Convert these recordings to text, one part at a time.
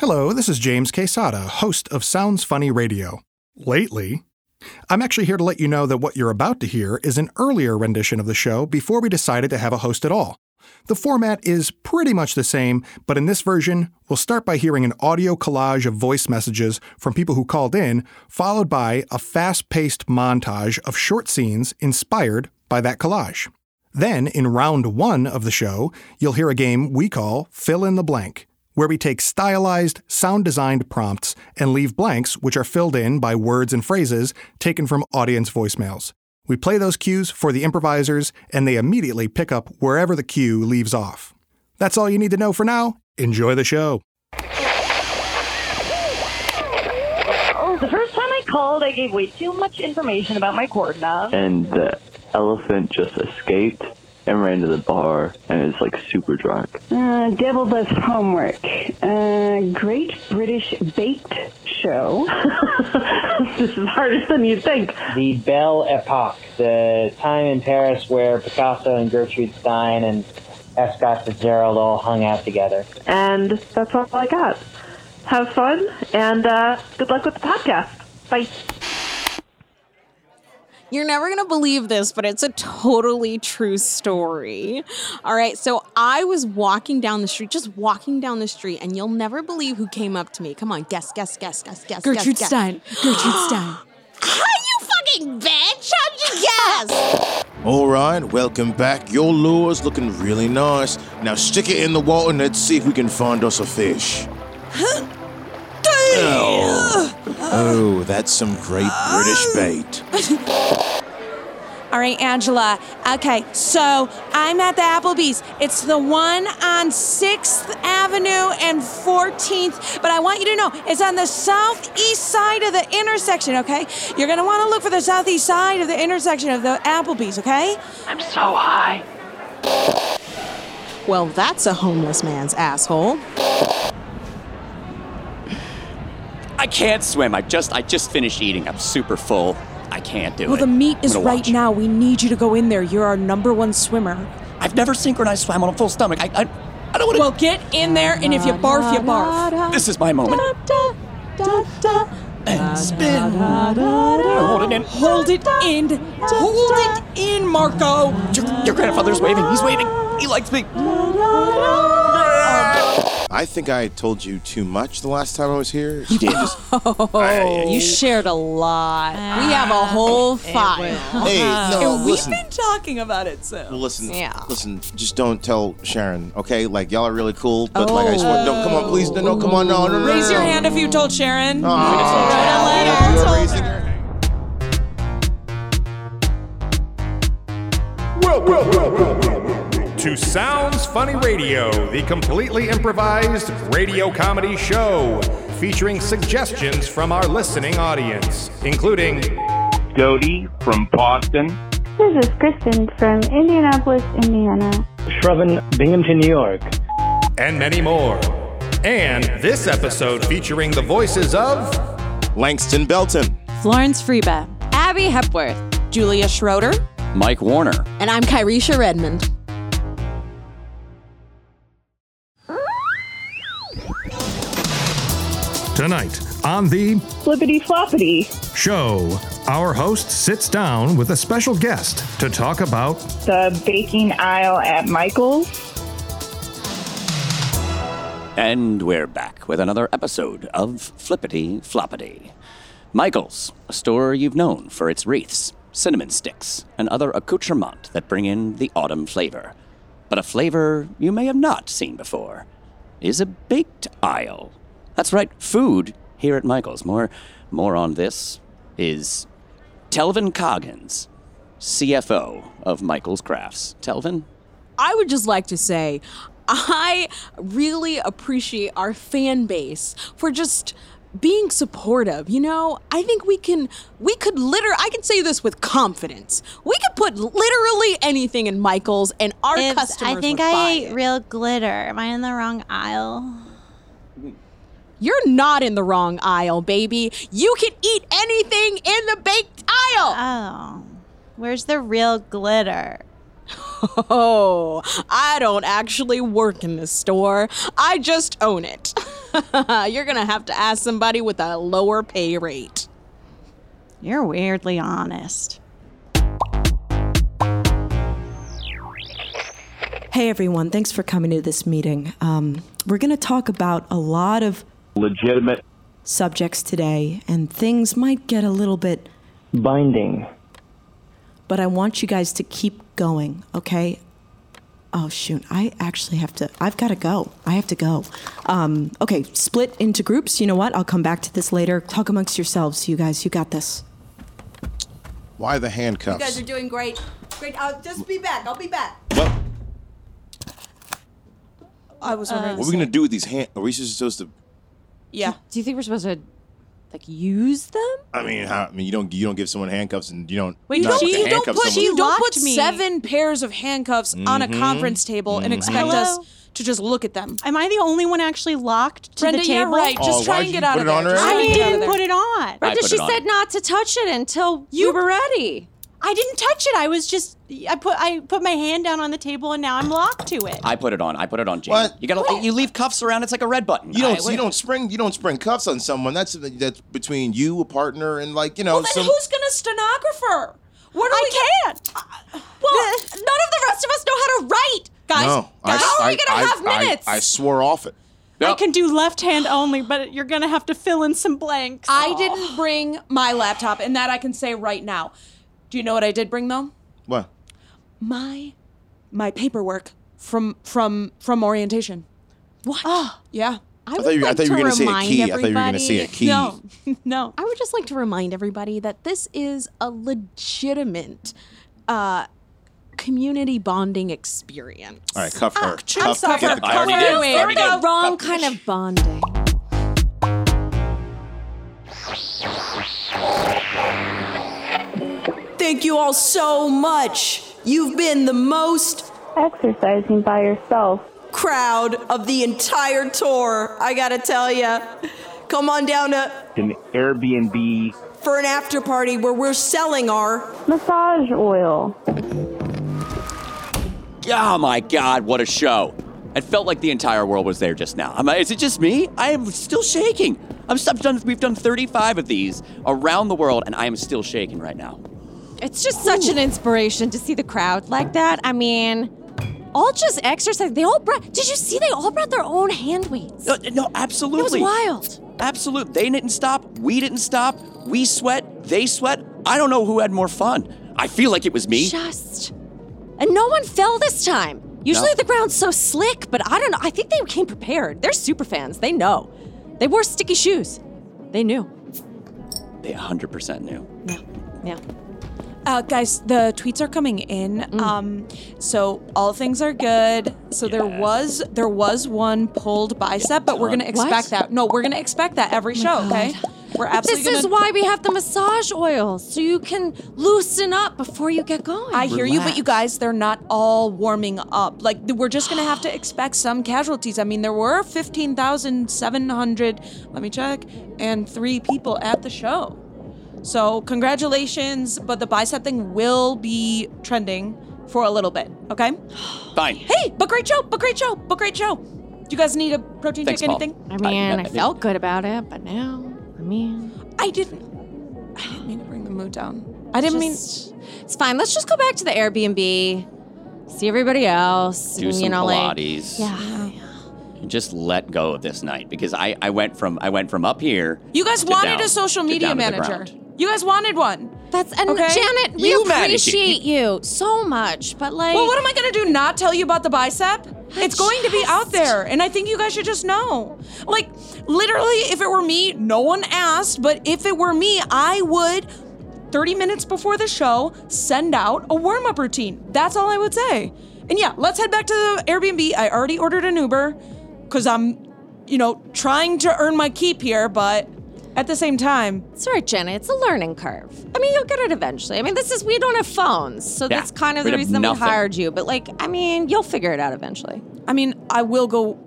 Hello, this is James Quesada, host of Sounds Funny Radio. Lately, I'm actually here to let you know that what you're about to hear is an earlier rendition of the show before we decided to have a host at all. The format is pretty much the same, but in this version, we'll start by hearing an audio collage of voice messages from people who called in, followed by a fast paced montage of short scenes inspired by that collage. Then, in round one of the show, you'll hear a game we call Fill in the Blank, where we take stylized, sound designed prompts and leave blanks which are filled in by words and phrases taken from audience voicemails. We play those cues for the improvisers, and they immediately pick up wherever the cue leaves off. That's all you need to know for now. Enjoy the show. Oh, The first time I called, I gave way too much information about my cord coordinates. and the elephant just escaped and ran to the bar and is like super drunk. Uh, Devil does homework. Uh, Great British Baked Show. this is harder than you think. the Belle Epoque, the time in Paris where Picasso and Gertrude Stein and F. Scott Fitzgerald all hung out together. And that's all I got. Have fun and uh, good luck with the podcast. Bye. You're never going to believe this, but it's a totally true story. All right, so I was walking down the street, just walking down the street, and you'll never believe who came up to me. Come on, guess, guess, guess, guess, guess. Gertrude guess, Stein. Gertrude Stein. How you fucking bitch? How'd you guess? All right, welcome back. Your lure's looking really nice. Now stick it in the water and let's see if we can find us a fish. Oh, oh that's some great British oh. bait. All right, Angela. Okay, so I'm at the Applebee's. It's the one on 6th Avenue and 14th, but I want you to know it's on the southeast side of the intersection, okay? You're gonna wanna look for the southeast side of the intersection of the Applebee's, okay? I'm so high. Well, that's a homeless man's asshole. I can't swim. I just I just finished eating. I'm super full. I can't do Well, it. Well, the meat is right watch. now. We need you to go in there. You're our number one swimmer. I've never synchronized swam on a full stomach. I I, I don't want to. Well, get in there, and if you barf, you barf. this is my moment. Da, da, da, And spin. Hold it in. Hold it in. Hold it in, Marco. Your, your grandfather's waving. He's waving. He likes me. I think I told you too much the last time I was here. You did. Oh. Uh, you shared a lot. We have a ah, whole file. Hey, no, and we've been talking about it, so. Well, listen, Yeah. listen. Just don't tell Sharon, okay? Like y'all are really cool, but like I oh. just want, no, come on, please, no, no, come on, no, no, no, Raise no, your no. hand if you told Sharon. Ah. Aw, you're raising your hand. To Sounds Funny Radio, the completely improvised radio comedy show featuring suggestions from our listening audience, including Dodie from Boston. This is Kristen from Indianapolis, Indiana. Shruven, Binghamton, New York. and many more. And this episode featuring the voices of Langston Belton. Florence Friebe. Abby Hepworth. Julia Schroeder. Mike Warner. And I'm Kihresha Redmond. Tonight on the Flippity floppity. show, our host sits down with a special guest to talk about The baking aisle at Michael's. And we're back with another episode of Flippity Floppity. Michael's, a store you've known for its wreaths, cinnamon sticks, and other accoutrements that bring in the autumn flavor. But a flavor you may have not seen before is a baked aisle. That's right, food here at Michael's. More, more on this is Telvin Coggins, CFO of Michael's Crafts. Telvin? I would just like to say, I really appreciate our fan base for just being supportive. You know, I think we can, we could literally, I can say this with confidence. We could put literally anything in Michael's and our Ibs, customers I think would I buy ate it. real glitter. Am I in the wrong aisle? You're not in the wrong aisle, baby. You can eat anything in the baked aisle. Oh, where's the real glitter? Oh, I don't actually work in this store. I just own it. You're gonna have to ask somebody with a lower pay rate. You're weirdly honest. Hey everyone, thanks for coming to this meeting. Um, we're going to talk about a lot of Legitimate. subjects today, and things might get a little bit Binding. but I want you guys to keep going, okay? Oh shoot, I actually have to. I've got to go. I have to go. Um, okay, split into groups. You know what? I'll come back to this later. Talk amongst yourselves, you guys. You got this. Why the handcuffs? You guys are doing great. Great. I'll just be back. I'll be back. What, I was what are we gonna do with these hand? Are we just supposed to? Yeah. Do you think we're supposed to like use them? I mean, how, I mean, you don't you don't give someone handcuffs and you don't. Wait, not you don't, you don't put someone. you don't put locked me. seven pairs of handcuffs on a Mhm. conference table and expect Hello? us to just look at them. Am I the only one actually locked to Brenda, the table? you're right. Just Oh, try why'd and get out put of there. Just her? try I and get out of didn't put it on. Brenda, she it on. said not to touch it until you You- were ready. I didn't touch it. I was just I put I put my hand down on the table and now I'm locked to it. I put it on. I put it on, Jamie. What? You gotta. You leave cuffs around. It's like a red button. You don't. I- you don't spring. You don't spring cuffs on someone. That's that's between you, a partner, and like you know. Well, then some, who's gonna stenographer? What do I we can't. Uh, well, none of the rest of us know how to write. Guys, no, guys, how are I, we gonna I, have I- minutes? I, swore off it. I can do left hand only, but you're gonna have to fill in some blanks. I didn't bring my laptop, and that I can say right now. Do you know what I did bring though? What? My my paperwork from from from orientation. What? Yeah. I, I would thought you, I like thought you were to gonna say a remind key. I thought you were gonna everybody- say a key. No, no. I would just like to remind everybody that this is a legitimate uh, community bonding experience. All right, cuff her. I'm Cuff, sorry. get the I already cuff. did. Wait, I already there we go. Wrong kind of bonding. Thank you all so much. You've been the most Exercising by yourself. crowd of the entire tour. I gotta tell ya. Come on down to An Airbnb. for an after party where we're selling our Massage oil. Oh my God! What a show! It felt like the entire world was there just now. I'm, is it just me? I am still shaking. I'm still I've done. We've done 35 of these around the world, and I am still shaking right now. It's just such an inspiration to see the crowd like that. I mean, all just exercise. They all brought. Did you see? They all brought their own hand weights. No, no, absolutely. It was wild. Absolute. They didn't stop. We didn't stop. We sweat. They sweat. I don't know who had more fun. I feel like it was me. Just. And no one fell this time. Usually No. the ground's so slick, but I don't know. I think they came prepared. They're super fans. They know. They wore sticky shoes. They knew. They 100% knew. Yeah. Yeah. Uh, guys, the tweets are coming in. Mm. Um, so all things are good. So there was there was one pulled bicep, but we're gonna What? expect that. No, we're gonna expect that every show. Okay, we're absolutely This is gonna. why we have the massage oil, so you can loosen up before you get going. I hear you, but you guys, they're not all warming up. Like we're just gonna have to expect some casualties. I mean, there were fifteen thousand seven hundred. Let me check, and three people at the show. So congratulations, but the bicep thing will be trending for a little bit. Okay. Fine. Hey, but great show, but great show, but great show. Do you guys need a protein Thanks, shake? Paul. Anything? I mean, I felt good about it, but now, I mean, I didn't. I didn't mean to bring the mood down. I didn't mean. It's fine. Let's just go back to the Airbnb, see everybody else. Do and, some you know, like, Pilates. yeah. Just let go of this night because I, I went from I went from up here. You guys to wanted down- a social media down to the manager. Ground. You guys wanted one. That's and Okay? Janet, we You managed it. appreciate you so much, but like, Well, what am I gonna do? Not tell you about the bicep? It's going to be out there, and I think you guys should just know. Like, literally, if it were me, no one asked, but if it were me, I would, 30 minutes before the show, send out a warm up routine. That's all I would say. And yeah, let's head back to the Airbnb. I already ordered an Uber because I'm, you know, trying to earn my keep here, but at the same time, It's all right, Jenna. It's a learning curve. I mean, you'll get it eventually. I mean, this is we don't have phones, so Yeah, that's kind of the reason that we hired you. But like, I mean, you'll figure it out eventually. I mean, I will go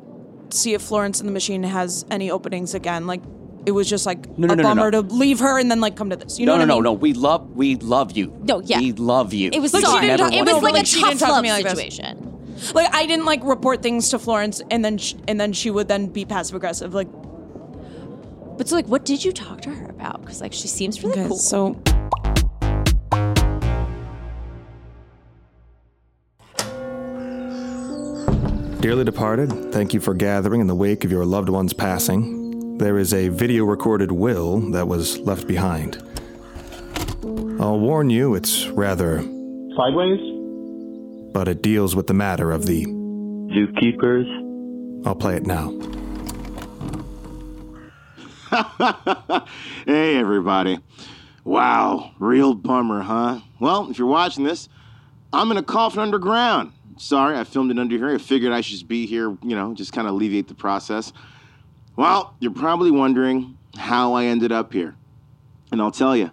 see if Florence and the Machine has any openings again. Like, it was just like No, no, a no, no, bummer no. to leave her and then like come to this. You know no, what no, I mean? no, no. We love, we love you. No, yeah. We love you. It was Like, she sorry. never talk- it was like like, a she tough didn't to love me like this. situation. Like I didn't like report things to Florence, and then sh- and then she would then be passive aggressive. Like, But so, like, what did you talk to her about? Because like she seems really okay, cool. so Dearly departed, thank you for gathering in the wake of your loved one's passing. There is a video recorded will that was left behind. I'll warn you, it's rather. Sideways? But it deals with the matter of the. Zookeepers? I'll play it now. hey, everybody. Wow, real bummer, huh? Well, if you're watching this, I'm in a coffin underground. Sorry, I filmed it under here. I figured I should just be here, you know, just kind of alleviate the process. Well, you're probably wondering how I ended up here. And I'll tell you.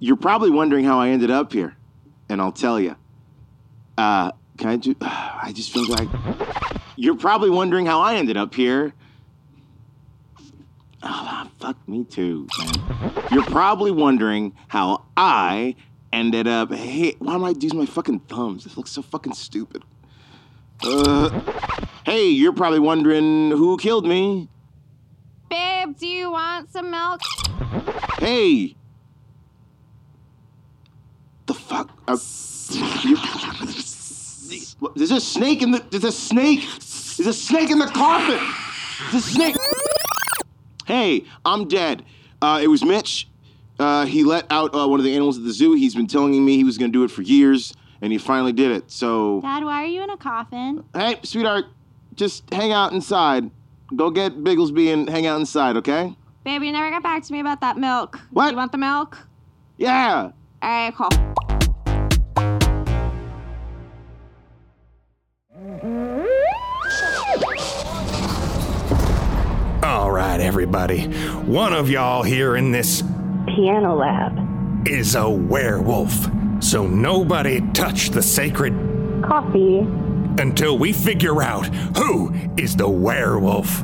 You're probably wondering how I ended up here. And I'll tell you. Uh, can I do. I just feel like. You're probably wondering how I ended up here. Oh, fuck me too, man. You're probably wondering how I ended up. Hey, why am I using my fucking thumbs? This looks so fucking stupid. Uh, hey, you're probably wondering who killed me. Babe, do you want some milk? Hey. The fuck? Uh, there's a snake in the. There's a snake. There's a snake in the carpet. There's a snake. Hey, I'm dead. Uh, it was Mitch. Uh, he let out uh, one of the animals at the zoo. He's been telling me he was going to do it for years, and he finally did it. So, Dad, why are you in a coffin? hey, sweetheart, just hang out inside. Go get Bigglesby and hang out inside, okay? Babe, you never got back to me about that milk. What? You want the milk? Yeah. All right, cool. Right, everybody. One of y'all here in this Piano lab. is a werewolf. So nobody touch the sacred Coffee. until we figure out who is the werewolf.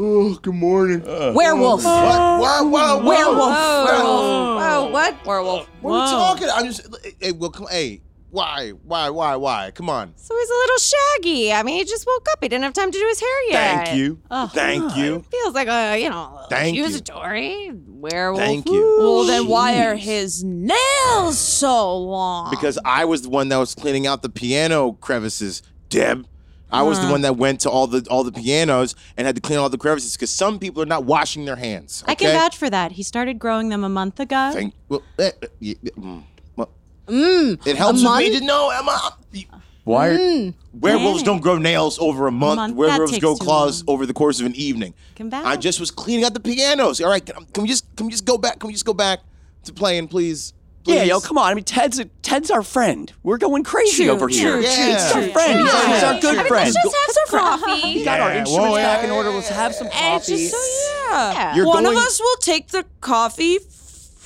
Oh, good morning. Werewolf. What? What? What? Werewolf. Werewolf. Whoa, what? Werewolf. What are we talking? I'm just. Hey, well, come. Hey, why? Why? Why? Why? Come on. So he's a little shaggy. I mean, he just woke up. He didn't have time to do his hair yet. Thank you. Thank you. Feels like a, you know, Thank you. accusatory werewolf. Thank you. well, then why are his nails so long? Because I was the one that was cleaning out the piano crevices, Deb. I was the Huh. one that went to all the all the pianos and had to clean all the crevices because some people are not washing their hands. I can vouch for that. He started growing them a month ago. Thank. Well, eh, eh, yeah, mm, Mm, it helps a with me to know, Emma. Why? are- Mm. Werewolves don't grow nails over a month. month? That Werewolves takes grow too claws over the course of an evening. Can vouch. I just was cleaning out the pianos. All right, can, can we just can we just go back? Can we just go back to playing, please? Yeah, yo, come on. I mean, Ted's Ted's our friend. We're going crazy True, over here. true, Yeah. He's our true, friend. He's, our, he's our good friend. Let's just have some coffee. We got our Yeah, instruments well, yeah, back in order. Let's have some And coffee. just so yeah. You're One going- of us will take the coffee f-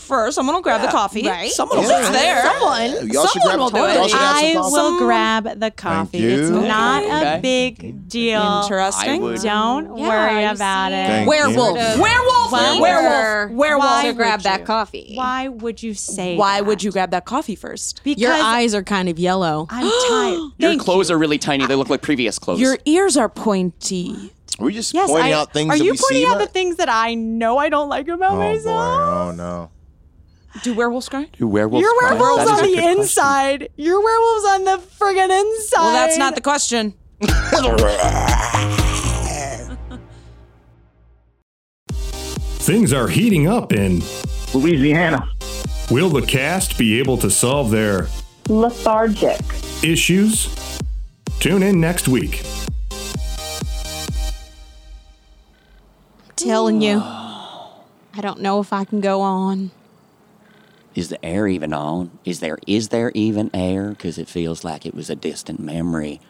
first. I'm gonna grab the coffee. right. Someone will Yeah. do It's it. there. Someone. Y'all should Someone grab- will do y'all it. should have some I will grab the coffee. It's you. not Okay. a big deal. Interesting. I would- Don't Yeah, worry about it. Thank Werewolf. you. Werewolf. Why- Werewolf. Werewolf. Why to would grab that coffee. Why would you say Why that? would you grab that coffee first? Because Your eyes are kind of yellow. I'm tired. Your Thank clothes are really tiny. They look like previous clothes. Your ears are pointy. Are we just Yes, pointing I, out things Are that you we pointing see? out the things that I know I don't like about oh boy! myself? Oh no! Do werewolves cry? Do werewolves Your cry? werewolves That is on a the good question. inside. Your werewolves on the friggin' inside. Well, that's not the question. Things are heating up in. Louisiana. Will the cast be able to solve their Lethargic. issues? Tune in next week. telling you. I don't know if I can go on. Is the air even on? Is there is there even air? Because it feels like it was a distant memory.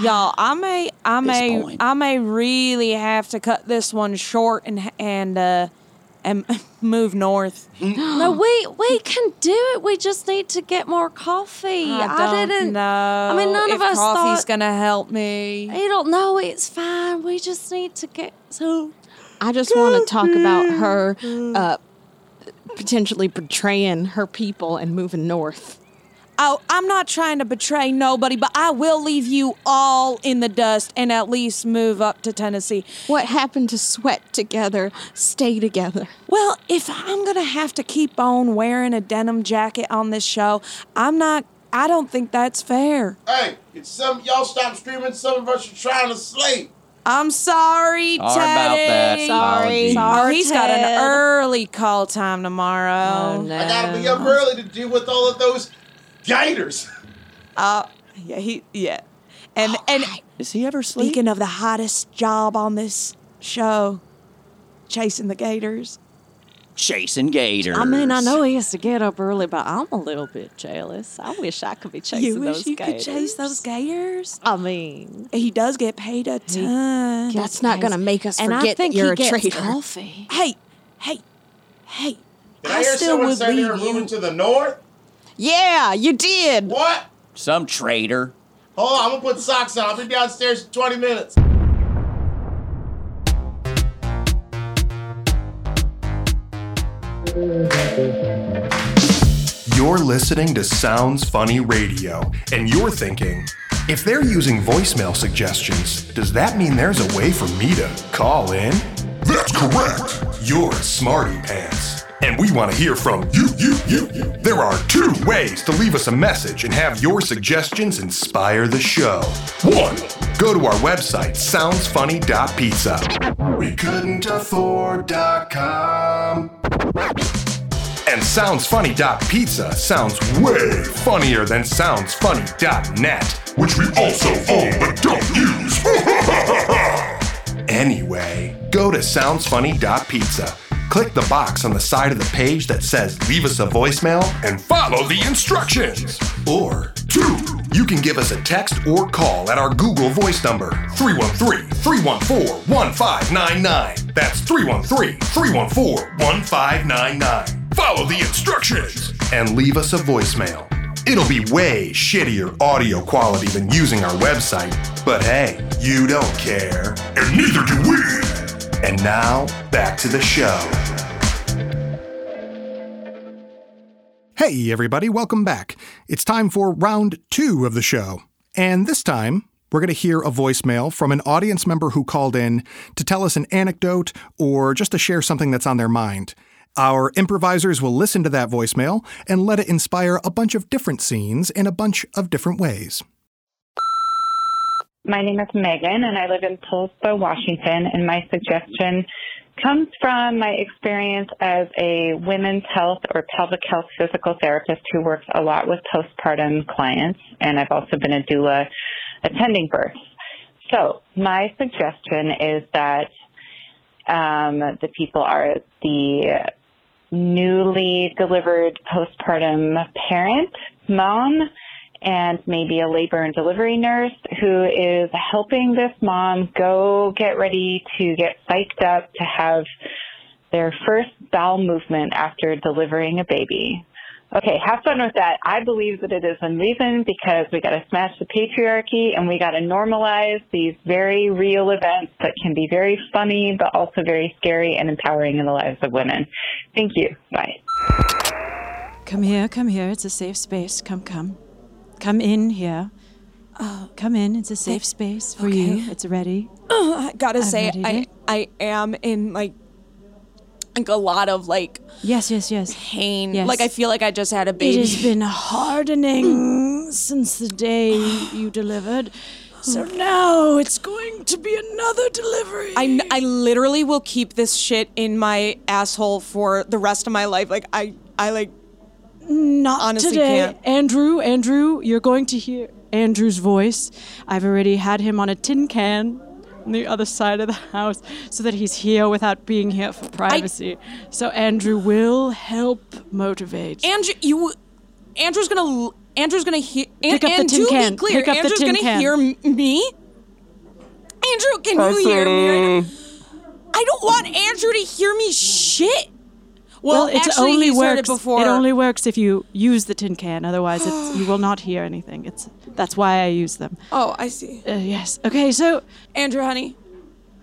Y'all, I may, I may, point. I may really have to cut this one short and and uh and move north. No, we we can do it. We just need to get more coffee. I, don't didn't know. I mean, none if of us coffee's thought. gonna help me. I don't know. It's fine. We just need to get so. I just want to talk about her uh, potentially betraying her people and moving north. Oh, I'm not trying to betray nobody, but I will leave you all in the dust and at least move up to Tennessee. What happened to sweat together, stay together? Well, if I'm gonna have to keep on wearing a denim jacket on this show, I'm not. I don't think that's fair. Hey, it's some y'all stop screaming. Some of us are trying to sleep. I'm sorry, Sorry about Teddy. that. Sorry. Oh, Sorry, he's got an Ted. early call time tomorrow. Oh, I gotta be up early to deal with all of those gators. Uh, yeah, he, yeah. And, and Is he ever asleep? speaking of the hottest job on this show, chasing the gators. Chasing gators. I mean, I know he has to get up early, but I'm a little bit jealous. I wish I could be chasing those games. you wish those you gators. could chase those gators? I mean, He does get paid a ton. That's not going to make us and I forget think that you're he a gets traitor. coffee. Hey, hey, hey. Did I, hear still someone would say they were leave moving to the north? Yeah, you did. What? Some traitor. Hold on, I'm gonna put socks on. I'll be downstairs in 20 minutes. You're listening to Sounds Funny Radio, and you're thinking, if they're using voicemail suggestions, does that mean there's a way for me to call in? That's correct. You're a smarty pants. And we want to hear from you, you, you. There are two ways to leave us a message and have your suggestions inspire the show. One, go to our website, soundsfunny.pizza. We couldn't afford.com. And soundsfunny.pizza sounds way funnier than soundsfunny.net, which we also own but don't use. anyway, go to soundsfunny.pizza. Click the box on the side of the page that says leave us a voicemail and follow the instructions. Or, two, you can give us a text or call at our Google voice number 313 314 1599. That's 313 314 1599. Follow the instructions and leave us a voicemail. It'll be way shittier audio quality than using our website, but hey, you don't care. And neither do we. And now, back to the show. Hey, everybody, welcome back. It's time for round two of the show. And this time, we're going to hear a voicemail from an audience member who called in to tell us an anecdote or just to share something that's on their mind. Our improvisers will listen to that voicemail and let it inspire a bunch of different scenes in a bunch of different ways. My name is Megan, and I live in Tulsa, Washington. And my suggestion comes from my experience as a women's health or pelvic health physical therapist who works a lot with postpartum clients. And I've also been a doula attending births. So my suggestion is that um, the people are the newly delivered postpartum parent, mom, and maybe a labor and delivery nurse who is helping this mom go get ready to get psyched up to have their first bowel movement after delivering a baby. Okay, have fun with that. I believe that it is a reason because we got to smash the patriarchy and we got to normalize these very real events that can be very funny but also very scary and empowering in the lives of women. Thank you. Bye. Come here, come here. It's a safe space. Come, come. Come in here. Uh, come in. It's a safe space for you. It's ready. Uh, I gotta I'm say, I I am in like like a lot of like Yes, yes, yes. pain. Yes. Like I feel like I just had a baby. It has been hardening since the day you delivered. So now it's going to be another delivery. I, I literally will keep this shit in my asshole for the rest of my life. Like I I like Not honestly today. can't. Andrew, Andrew, you're going to hear Andrew's voice. I've already had him on a tin can on the other side of the house so that he's here without being here for privacy. so Andrew will help motivate. Andrew you Andrew's gonna Andrew's gonna hear and, Pick up the tin to can. be clear, Pick up the Andrew's tin gonna can. hear me. Andrew, can Hi, you hear me? right I don't want Andrew to hear me shit. Well, it actually, only works. it before. It only works if you use the tin can. Otherwise, it's, you will not hear anything. It's that's why I use them. Oh, I see. Uh, yes. Okay. So, Andrew, honey.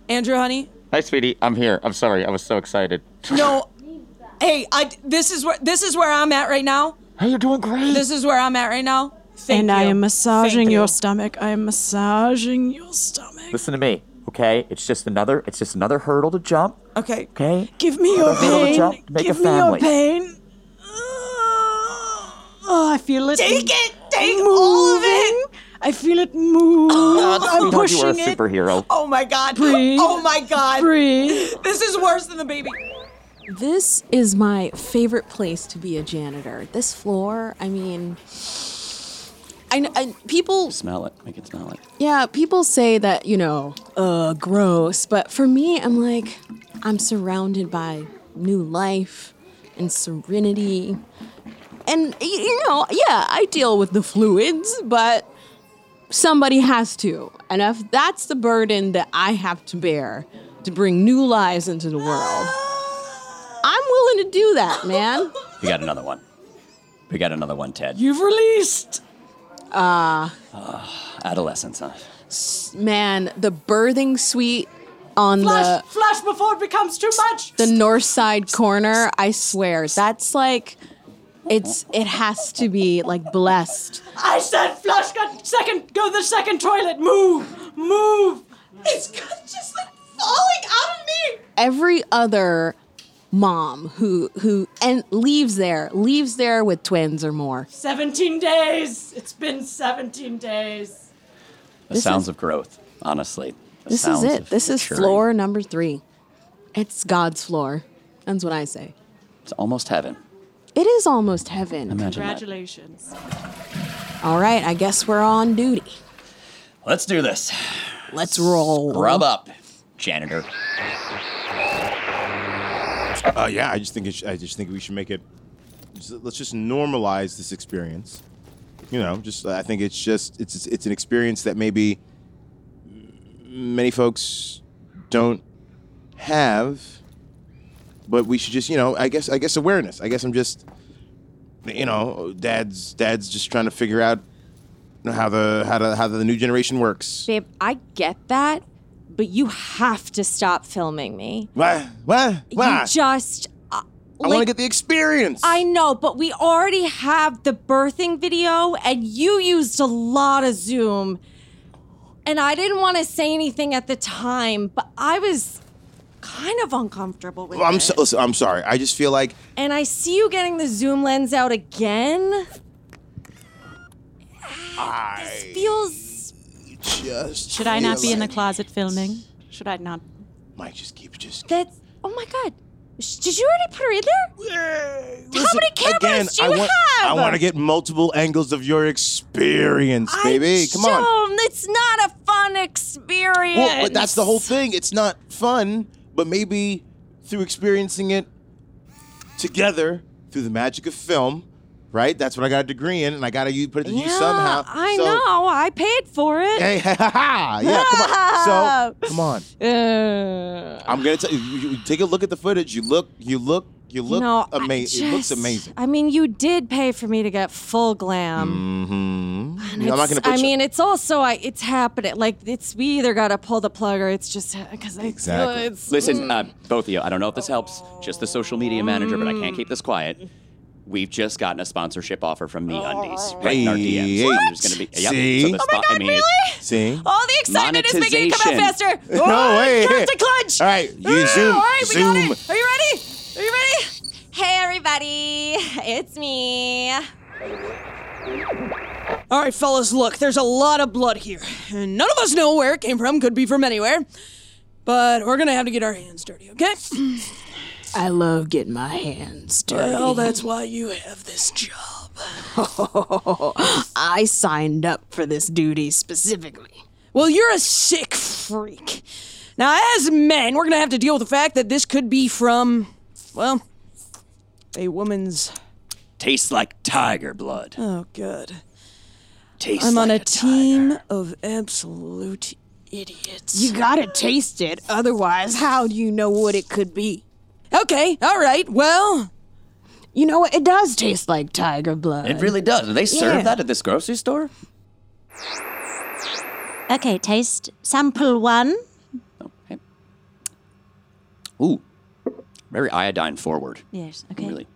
Andrew, honey. Hi, sweetie. I'm here. I'm sorry. I was so excited. No. hey, I this is where this is where I'm at right now. Hey, you're doing great. This is where I'm at right now. Thank and I am massaging Thank your you. stomach. I am massaging your stomach. Listen to me, okay? It's just another. It's just another hurdle to jump. Okay. Okay. Give me Another your hurdle to pain. jump to make Give a me your family. pain. Oh, I feel it. Take it. Take moving. all of it. I feel it move. Oh, I'm Sweetheart, you pushing are a it. superhero. Oh my god. Breathe. Oh my god. Breathe. This is worse than the baby. This is my favorite place to be a janitor. This floor, I mean, I, I people Smell it. Make it smell it. Yeah, people say that, you know, uh, gross, but for me, I'm like, I'm surrounded by new life and serenity. And, you know, yeah, I deal with the fluids, but somebody has to. And if that's the burden that I have to bear to bring new lives into the world, I'm willing to do that, man. We got another one. We got another one, Ted. You've released. Uh, Adolescence, huh? man, the birthing suite on Flash, the flash before it becomes too much. the north side corner i swear that's like it's it has to be like blessed I said flush. Got second. Go the second toilet. Move. Move. It's just like falling out of me. every other mom who who and leaves there leaves there with twins or more 17 days. It's been 17 days. The This sounds is- of growth, honestly. The this is it of this is floor number three it's god's floor that's what i say It's almost heaven. it is almost heaven Imagine that. Congratulations. all right i guess we're on duty Let's do this. let's roll Rub up, janitor. Uh, yeah, I just think sh- I just think we should make it. just- let's just normalize this experience. You know, just I think it's just it's it's an experience that maybe many folks don't have, but we should just you know I guess I guess awareness. I guess I'm just you know dad's dad's just trying to figure out how the how the how the new generation works. Babe, I get that, but you have to stop filming me. What what what? You just. Uh, I want to get the experience. I know, but we already have the birthing video, and you used a lot of Zoom. And I didn't want to say anything at the time, but I was kind of uncomfortable with Well, I'm it. so, listen, I'm sorry. I just feel like and I see you getting the zoom lens out again. I Feels just Should I not be in the closet filming? Should I not? Mike, just keep just. that's. Oh my god. Sh- Did you already put her in there? How Listen, many cameras again, do you I want, have? I want to get multiple angles of your experience, baby. Come on. Don't. It's not a fun experience. Well, but that's the whole thing. It's not fun, but maybe through experiencing it together through the magic of film, right? That's what I got a degree in, and I got to use put it to use somehow. I So- know. I paid for it. Hey, ha, ha, ha. yeah, come on. So, come on. Uh, I'm gonna tell you, you. you Take a look at the footage. You look. You look. You look know, I amazing. It looks amazing. I mean, you did pay for me to get full glam. Mm-hmm. And I'm not gonna put I you- mean, it's also I, it's happening. Like it's we either gotta pull the plug or it's just because Exactly. it's Listen, uh, both of you, I don't know if this helps. Just the social media manager, but I can't keep this quiet. We've just gotten a sponsorship offer from MeUndies oh. right in our DMs. Hey, there's gonna be yep, see? So the Oh my spot, I mean, it's- See? All the excitement is making it come out faster. No, Oh, wait, cut hey. to clutch. All right, you Oh, zoom, All right, we got zoom. it. Are you ready? Are you ready? Hey, everybody. It's me. All right, fellas, look, there's a lot of blood here. And none of us know where it came from, could be from anywhere. But we're gonna have to get our hands dirty, okay? I love getting my hands dirty. Well, that's why you have this job. I signed up for this duty specifically. Well, you're a sick freak. Now, as men, we're gonna have to deal with the fact that this could be from, well, a woman's. tastes like tiger blood. Oh, good. Tastes I'm on like a team of absolute idiots. You gotta taste it, otherwise, how do you know what it could be? Okay, all right, well. You know what? It does taste like tiger blood. It really does. Do they serve Yeah. that at this grocery store? Okay, taste sample one. Okay. Ooh, very iodine forward. Yes, okay. Really.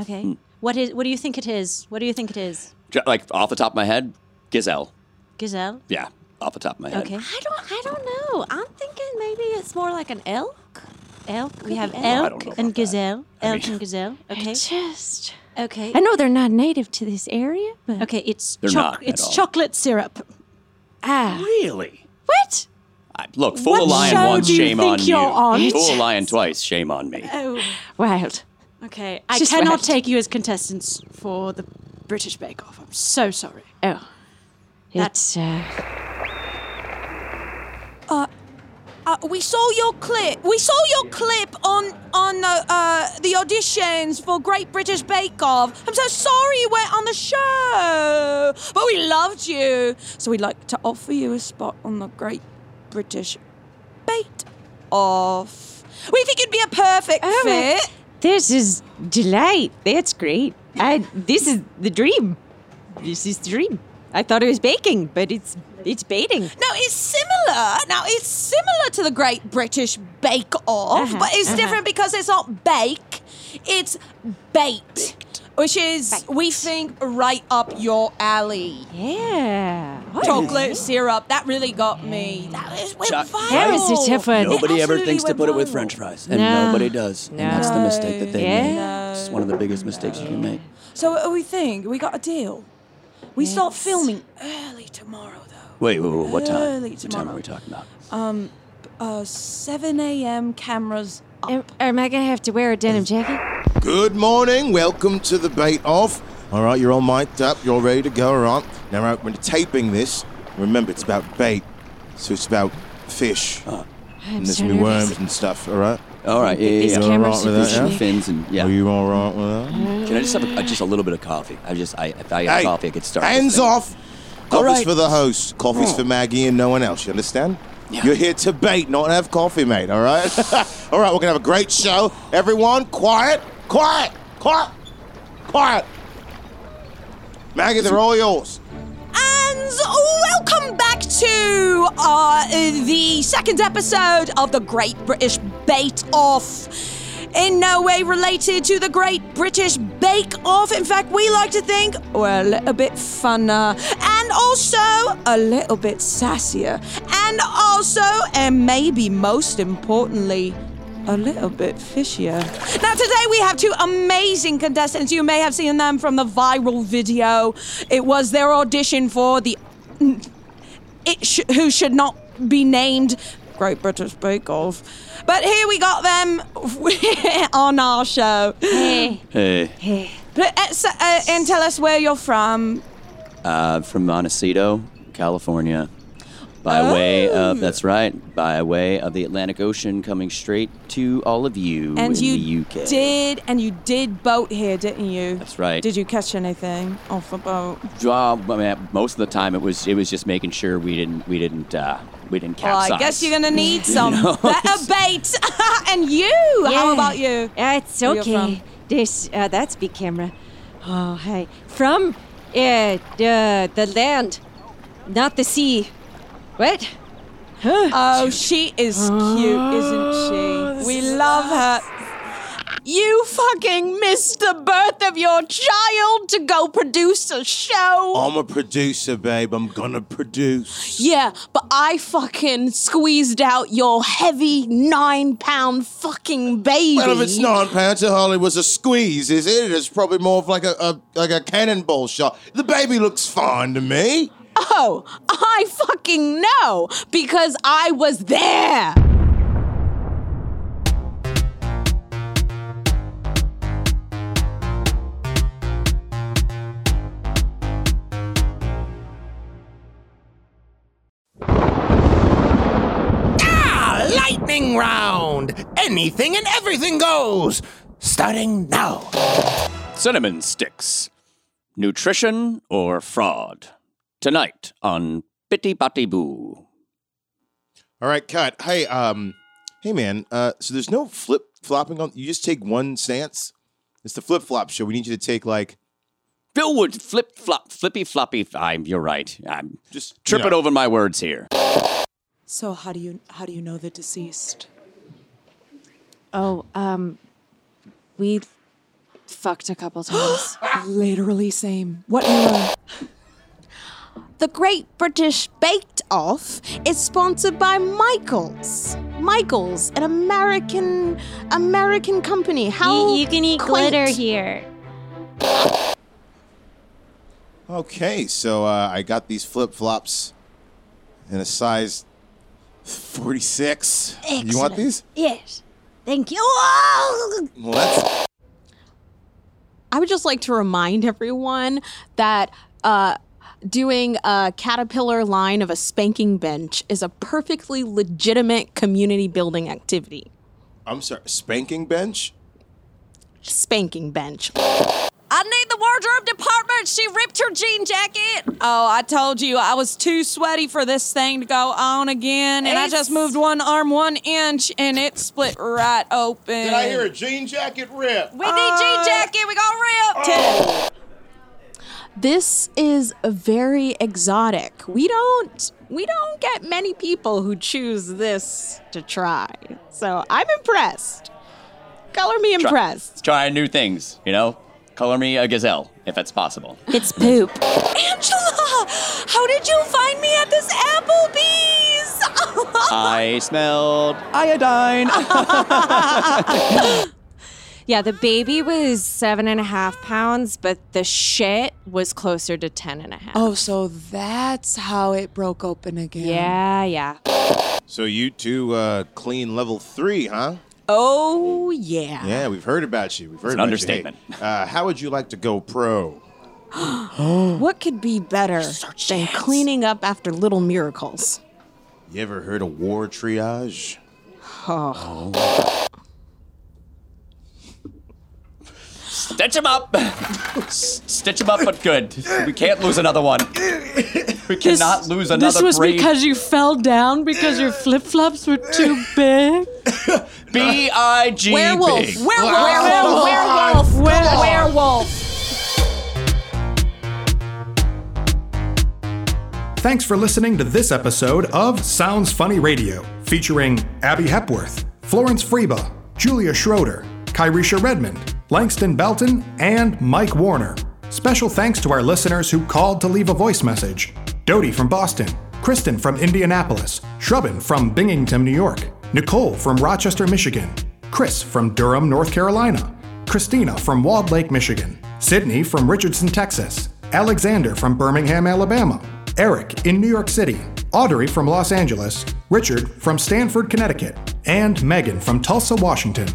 Okay. Hmm. What is? What do you think it is? What do you think it is? Ju- Like off the top of my head, gazelle. Gazelle. Yeah, off the top of my head. Okay. I don't. I don't know. I'm thinking maybe it's more like an elk. Elk. We have elk. elk and gazelle. I Elk mean- and gazelle. Okay. Just. Okay. I know they're not native to this area, but Okay. It's They're choc- not It's all. chocolate syrup. ah, Really? what? I, look, fool What a lion show once, do you shame think on you're on? Fool a lion twice, shame on me. Oh. Wild. Okay, I Just cannot wild. take you as contestants for the British Bake Off. I'm so sorry. Oh, that's. uh. Uh, uh, we saw your clip. We saw your clip on on the uh, the auditions for Great British Bake Off. I'm so sorry you went on the show, but we loved you. So we'd like to offer you a spot on the Great British Bake Off. We think you'd be a perfect Oh fit. This is delight. That's great. I. This is the dream. This is the dream. I thought it was baking, but it's it's baiting. No, it's similar. Now it's similar to the Great British Bake Off, Uh-huh, but it's uh-huh. different because it's not bake, it's bait, which is we think right up your alley. Yeah. Chocolate syrup. That really got me. That is went Chuck- viral. That was a tough one. Nobody ever thinks to went put it with. French fries, and No. nobody does. And that's the mistake that they Yeah. make. It's one of the biggest mistakes you can make. So what do we think? We got a deal. We start filming early tomorrow, though. Wait, wait, wait, what time? Early What time are we talking about? Um, uh, 7 a.m. cameras up. Am, am I gonna have to wear a denim jacket? Good morning. Welcome to the bait off. All right, you're all mic'd up. You're all ready to go. All right. Now, right, when you're taping this, remember it's about bait, so it's about fish. Uh, and there's so gonna be worms and stuff. All right. All right, yeah, yeah, yeah. You all cameras right with that? Yeah? Fins and yeah. Are you all right with that? Can I just have a, just a little bit of coffee? I just, I, if I get Hey, coffee, I could start. this Hands thing. off. Coffee's right. for the host. Coffee's Oh. for Maggie and no one else. You understand? Yeah. You're here to bait, not have coffee, mate. All right. all right. We're gonna have a great show. Everyone, quiet, quiet, quiet, quiet. Maggie, they're all yours. And welcome back to uh, the second episode of the Great British Bait Off. In no way related to the Great British Bake Off. In fact, we like to think we're a little bit funner and also a little bit sassier. And also, and maybe most importantly, a little bit fishier. Now, today we have two amazing contestants. You may have seen them from the viral video. It was their audition for the sh- who should not be named Great British Bake Off. But here we got them on our show. Hey. Hey, Hey. But, uh, so- uh, and tell us where you're from. uh, from Montecito, California, by way Oh. of that's right, by way of the Atlantic Ocean, coming straight to all of you And in you the UK. did, and you did boat here, didn't you? That's right. Did you catch anything off a boat? Well, I mean, most of the time, it was it was just making sure we didn't we didn't uh, we didn't Well. I guess you're gonna need some know, better bait. and you, how about you? Uh, it's Where okay. This uh, that's big camera. Oh, hi. From uh, the the land, not the sea. What? Oh, she is cute, isn't she? We love her. You fucking missed the birth of your child to go produce a show. I'm a producer, babe. I'm gonna produce. Yeah, but I fucking squeezed out your heavy nine pound fucking baby. Well, if it's nine pounds, it hardly was a squeeze, is it? It's probably more of like a, a like a cannonball shot. The baby looks fine to me. Oh, I fucking know because I was there. Lightning round! Anything and everything goes! Starting now. Cinnamon sticks, nutrition or fraud? Tonight on Bitty Batty Boo. All right, cut. Hey, um, hey, man. Uh, so there's no flip flopping on. You just take one stance. It's the flip flop show. We need you to take like Bill would flip flop, flippy floppy. I'm. You're right. I'm just tripping know. over my words here. So how do you how do you know the deceased? Oh, um, we fucked a couple times. Literally same. What era? The Great British Baked Off is sponsored by Michaels. Michaels, an American American company. How You, you can eat quaint. glitter here. Okay, so uh, I got these flip flops in a size 46. You want these? Yes. Thank you. Oh! Well, that's I would just like to remind everyone that uh, doing a caterpillar line of a spanking bench is a perfectly legitimate community building activity. I'm sorry, spanking bench. Spanking bench. I need the wardrobe department. She ripped her jean jacket. Oh, I told you I was too sweaty for this thing to go on again, and I just moved one arm one inch, and it split right open. Did I hear a jean jacket rip? We need jean uh, jacket. We got ripped. Oh. This is very exotic. We don't we don't get many people who choose this to try. So I'm impressed. Color me Try- impressed. Try new things, you know? Color me a gazelle, if that's possible. It's poop. Angela, how did you find me at this Applebee's? I smelled iodine. Yeah, the baby was seven and a half pounds, but the shit was closer to ten and a half. Oh, so that's how it broke open again. Yeah, yeah. So you two uh, clean level three, huh? Oh yeah. Yeah, we've heard about you. We've heard It's an about understatement. You. Hey, uh, how would you like to go pro? what could be better than cleaning up after little miracles? You ever heard of war triage? Oh. Stitch him up. Stitch him up, but good. We can't lose another one. We cannot lose another one. This was brave because you fell down because your flip flops were too big. B I G Werewolf. big. Werewolf. Werewolf. Werewolf. Werewolf. Thanks for listening to this episode of Sounds Funny Radio, featuring Abby Hepworth, Florence Friebe, Julia Schroeder, Kihresha Redmond, Langston Belton, and Mike Warner. Special thanks to our listeners who called to leave a voice message Dodie from Boston, Kristen from Indianapolis, Shrubin from Binghamton, New York, Nicole from Rochester, Michigan, Chris from Durham, North Carolina, Christina from Walled Lake, Michigan, Sydney from Richardson, Texas, Alexander from Birmingham, Alabama, Eric in New York City, Audrey from Los Angeles, Richard from Stamford, Connecticut, and Megan from Tulsa, Washington.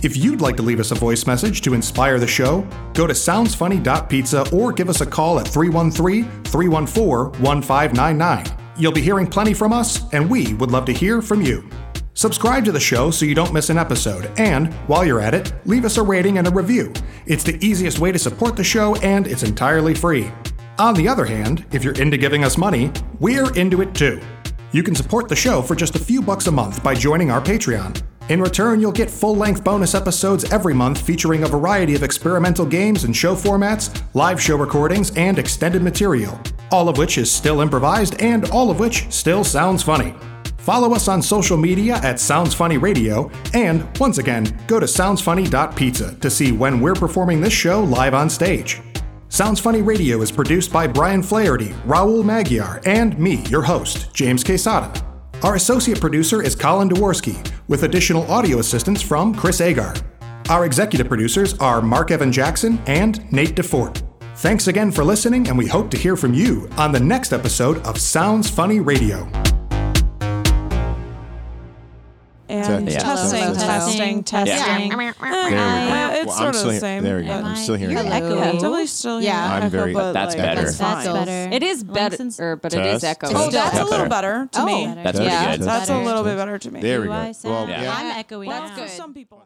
If you'd like to leave us a voice message to inspire the show, go to soundsfunny.pizza or give us a call at 313 314 1599. You'll be hearing plenty from us, and we would love to hear from you. Subscribe to the show so you don't miss an episode, and while you're at it, leave us a rating and a review. It's the easiest way to support the show, and it's entirely free. On the other hand, if you're into giving us money, we're into it too. You can support the show for just a few bucks a month by joining our Patreon. In return, you'll get full length bonus episodes every month featuring a variety of experimental games and show formats, live show recordings, and extended material, all of which is still improvised and all of which still sounds funny. Follow us on social media at Sounds Funny Radio, and once again, go to soundsfunny.pizza to see when we're performing this show live on stage. Sounds Funny Radio is produced by Brian Flaherty, Raul Magyar, and me, your host, James Quesada. Our associate producer is Colin Dworsky, with additional audio assistance from Chris Agar. Our executive producers are Mark Evan Jackson and Nate DeFort. Thanks again for listening, and we hope to hear from you on the next episode of Sounds Funny Radio. And Yeah. testing, Hello. testing, testing. There we Uh, go. it's Well, sort I'm of still the here- same. there we go. I'm still hearing You're you. echoing. Echo. Definitely still Yeah. hearing I'm echo, very- but, That's like, better. That's That's better. It is better, but it is echo. echoing. Oh, that's a little better. better to me. That's Yeah. good. That's a little bit better to me. There we go. I Well, sound- yeah. I'm echoing Well, now. for some people.